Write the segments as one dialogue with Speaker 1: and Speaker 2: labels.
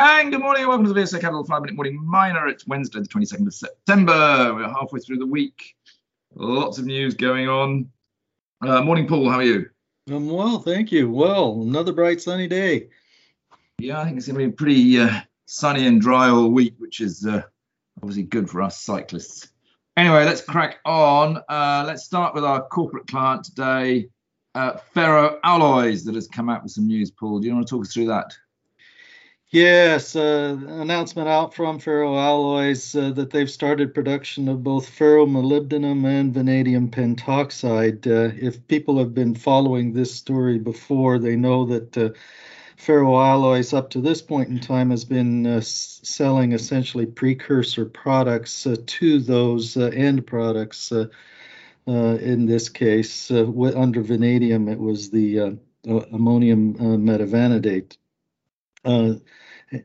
Speaker 1: And good morning and welcome to the VSA Capital 5 Minute Morning Miner. It's Wednesday, the 22nd of September. We're halfway through the week. Lots of news going on. Uh, morning, Paul. How are you?
Speaker 2: I'm well, thank you. Well, another bright sunny day.
Speaker 1: Yeah, I think it's going to be a pretty uh, sunny and dry all week, which is uh, obviously good for us cyclists. Anyway, let's crack on. Uh, let's start with our corporate client today, uh, Ferro Alloys, that has come out with some news. Paul, do you want to talk us through that?
Speaker 2: Yes, uh, announcement out from Ferro Alloys uh, that they've started production of both ferromolybdenum and vanadium pentoxide. Uh, if people have been following this story before, they know that uh, Ferro Alloys up to this point in time has been uh, selling essentially precursor products uh, to those end products. in this case, under vanadium, it was the ammonium metavanadate. Uh,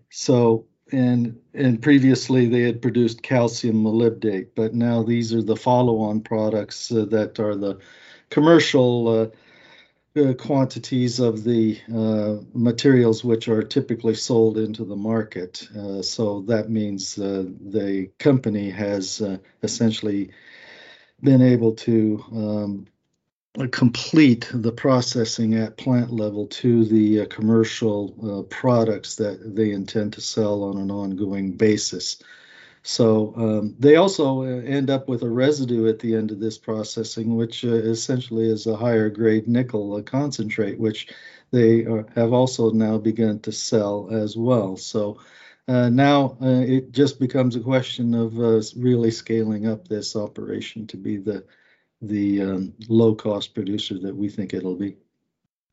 Speaker 2: so and and previously they had produced calcium molybdate, but now these are the follow-on products uh, that are the commercial uh, uh, quantities of the uh, materials which are typically sold into the market. So that means the company has essentially been able to um, complete the processing at plant level to the uh, commercial uh, products that they intend to sell on an ongoing basis. So um, they also uh, end up with a residue at the end of this processing, which uh, essentially is a higher grade nickel concentrate, which they are, have also now begun to sell as well. So uh, now uh, it just becomes a question of really scaling up this operation to be the the um, low cost producer that we think it'll be.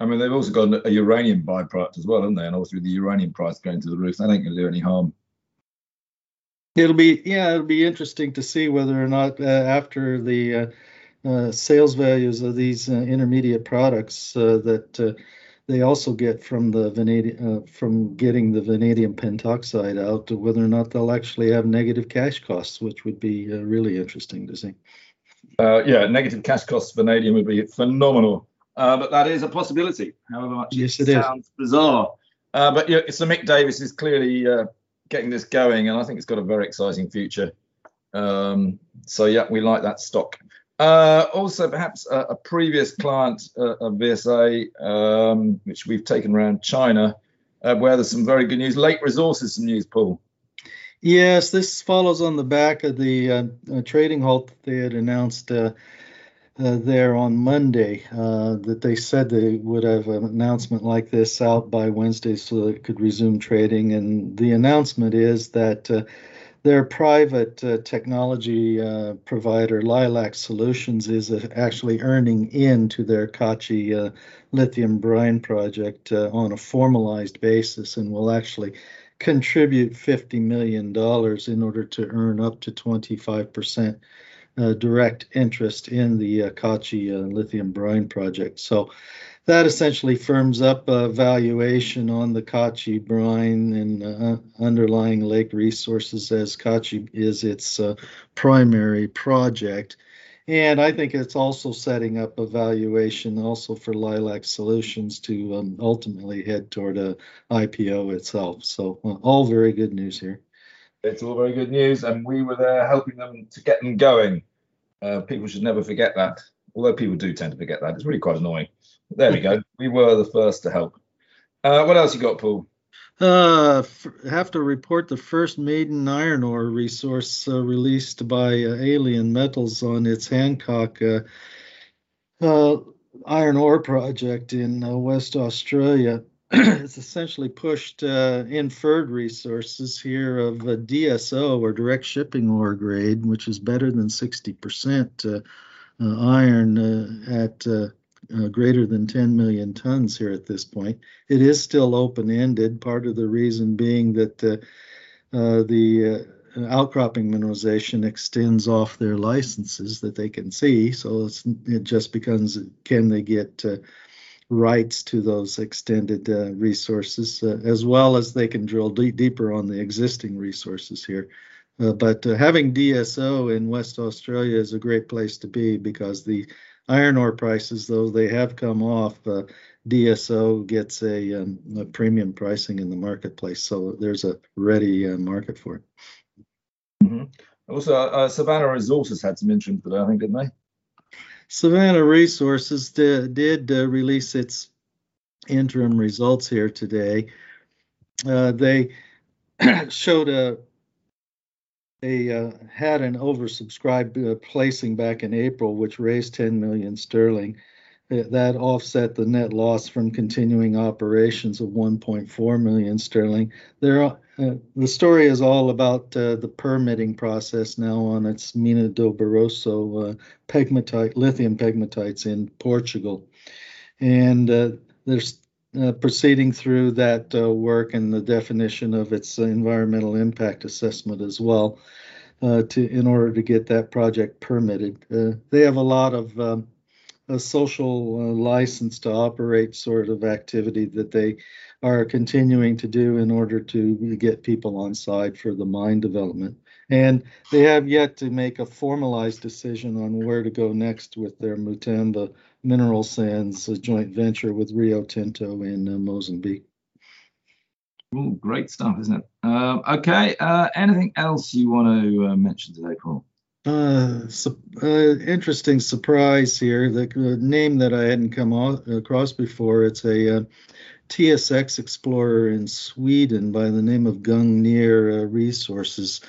Speaker 1: I mean, they've also got a uranium byproduct as well, haven't they? And also with the uranium price going to the roof, that ain't going to do any harm.
Speaker 2: It'll be, yeah, it'll be interesting to see whether or not uh, after the uh, uh, sales values of these uh, intermediate products uh, that uh, they also get from the vanadium from getting the vanadium pentoxide out, whether or not they'll actually have negative cash costs, which would be really interesting to see.
Speaker 1: Uh, yeah, negative cash costs for vanadium would be phenomenal. Uh, but that is a possibility, however much yes, it, it sounds is. bizarre. Uh, but yeah, so Mick Davis is clearly uh, getting this going, and I think it's got a very exciting future. Um, so yeah, we like that stock. Uh, also, perhaps a, a previous client uh, of VSA, um, which we've taken around China, where there's some very good news. Lake Resources, some news, Paul.
Speaker 2: Yes, this follows on the back of the uh, uh, trading halt that they had announced uh, uh there on Monday. Uh, that they said they would have an announcement like this out by Wednesday so that it could resume trading. And the announcement is that their private technology provider, Lilac Solutions, is actually earning into their Kachi lithium brine project on a formalized basis and will actually contribute $50 million in order to earn up to 25% uh, direct interest in the uh, Kachi uh, lithium brine project. So that essentially firms up a valuation on the Kachi brine and uh, underlying lake resources as Kachi is its uh, primary project. And I think it's also setting up a valuation also for Lilac Solutions to um, ultimately head toward a IPO itself. So uh, all very good news here.
Speaker 1: It's all very good news, and we were there helping them to get them going. Uh, people should never forget that. Although people do tend to forget that, it's really quite annoying. But there we go. we were the first to help. Uh, what else you got, Paul?
Speaker 2: Uh, have to report the first maiden iron ore resource uh, released by uh, Alien Metals on its Hancock uh, uh iron ore project in uh, West Australia. it's essentially pushed inferred resources here of a DSO or direct shipping ore grade, which is better than 60% iron at uh, greater than 10 million tons here at this point. It is still open ended, part of the reason being that uh, uh, the uh, outcropping mineralization extends off their licenses that they can see. So it just becomes can they get uh, rights to those extended uh, resources, as well as they can drill deeper on the existing resources here. But having DSO in West Australia is a great place to be because the iron ore prices, though they have come off, uh, DSO gets a, um, a, premium pricing in the marketplace. So there's a ready uh, market for it.
Speaker 1: Mm-hmm. Also, uh, Savannah Resources had some interest today, I think, didn't they?
Speaker 2: Savannah Resources did, did uh, release its interim results here today. they showed a they uh, had an oversubscribed uh, placing back in April, which raised 10 million sterling. That offset the net loss from continuing operations of 1.4 million sterling. There, uh, the story is all about uh, the permitting process now on its Mina do Barroso uh, pegmatite, lithium pegmatites in Portugal, and uh, there's uh, proceeding through that uh, work and the definition of its environmental impact assessment as well uh, to in order to get that project permitted. Uh, they have a lot of um, a social uh, license to operate sort of activity that they are continuing to do in order to get people on side for the mine development. And they have yet to make a formalized decision on where to go next with their Mutamba mineral sands joint venture with Rio Tinto in uh, Mozambique.
Speaker 1: Ooh, great stuff, isn't it? Uh, okay. Uh, anything else you want to uh, mention today, Paul?
Speaker 2: Uh, su- uh, interesting surprise here. The name that I hadn't come across before. It's a TSX explorer in Sweden by the name of Gungnir Resources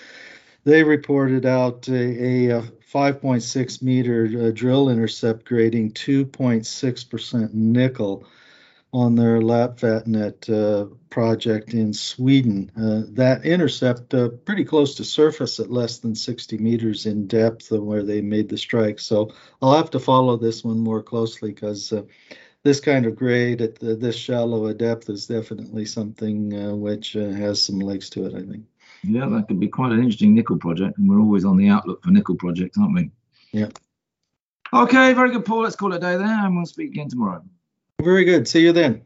Speaker 2: they reported out a, a 5.6 meter uh, drill intercept grading 2.6% nickel on their Lappvattnet uh, project in Sweden. Uh, that intercept uh, pretty close to surface at less than 60 meters in depth where they made the strike. So I'll have to follow this one more closely because uh, this kind of grade at the, this shallow a depth is definitely something uh, which uh, has some legs to it, I think.
Speaker 1: Yeah, that could be quite an interesting nickel project, and we're always on the outlook for nickel projects, aren't we?
Speaker 2: Yeah.
Speaker 1: Okay, very good, Paul. Let's call it a day there, and we'll speak again tomorrow.
Speaker 2: Very good. See you then.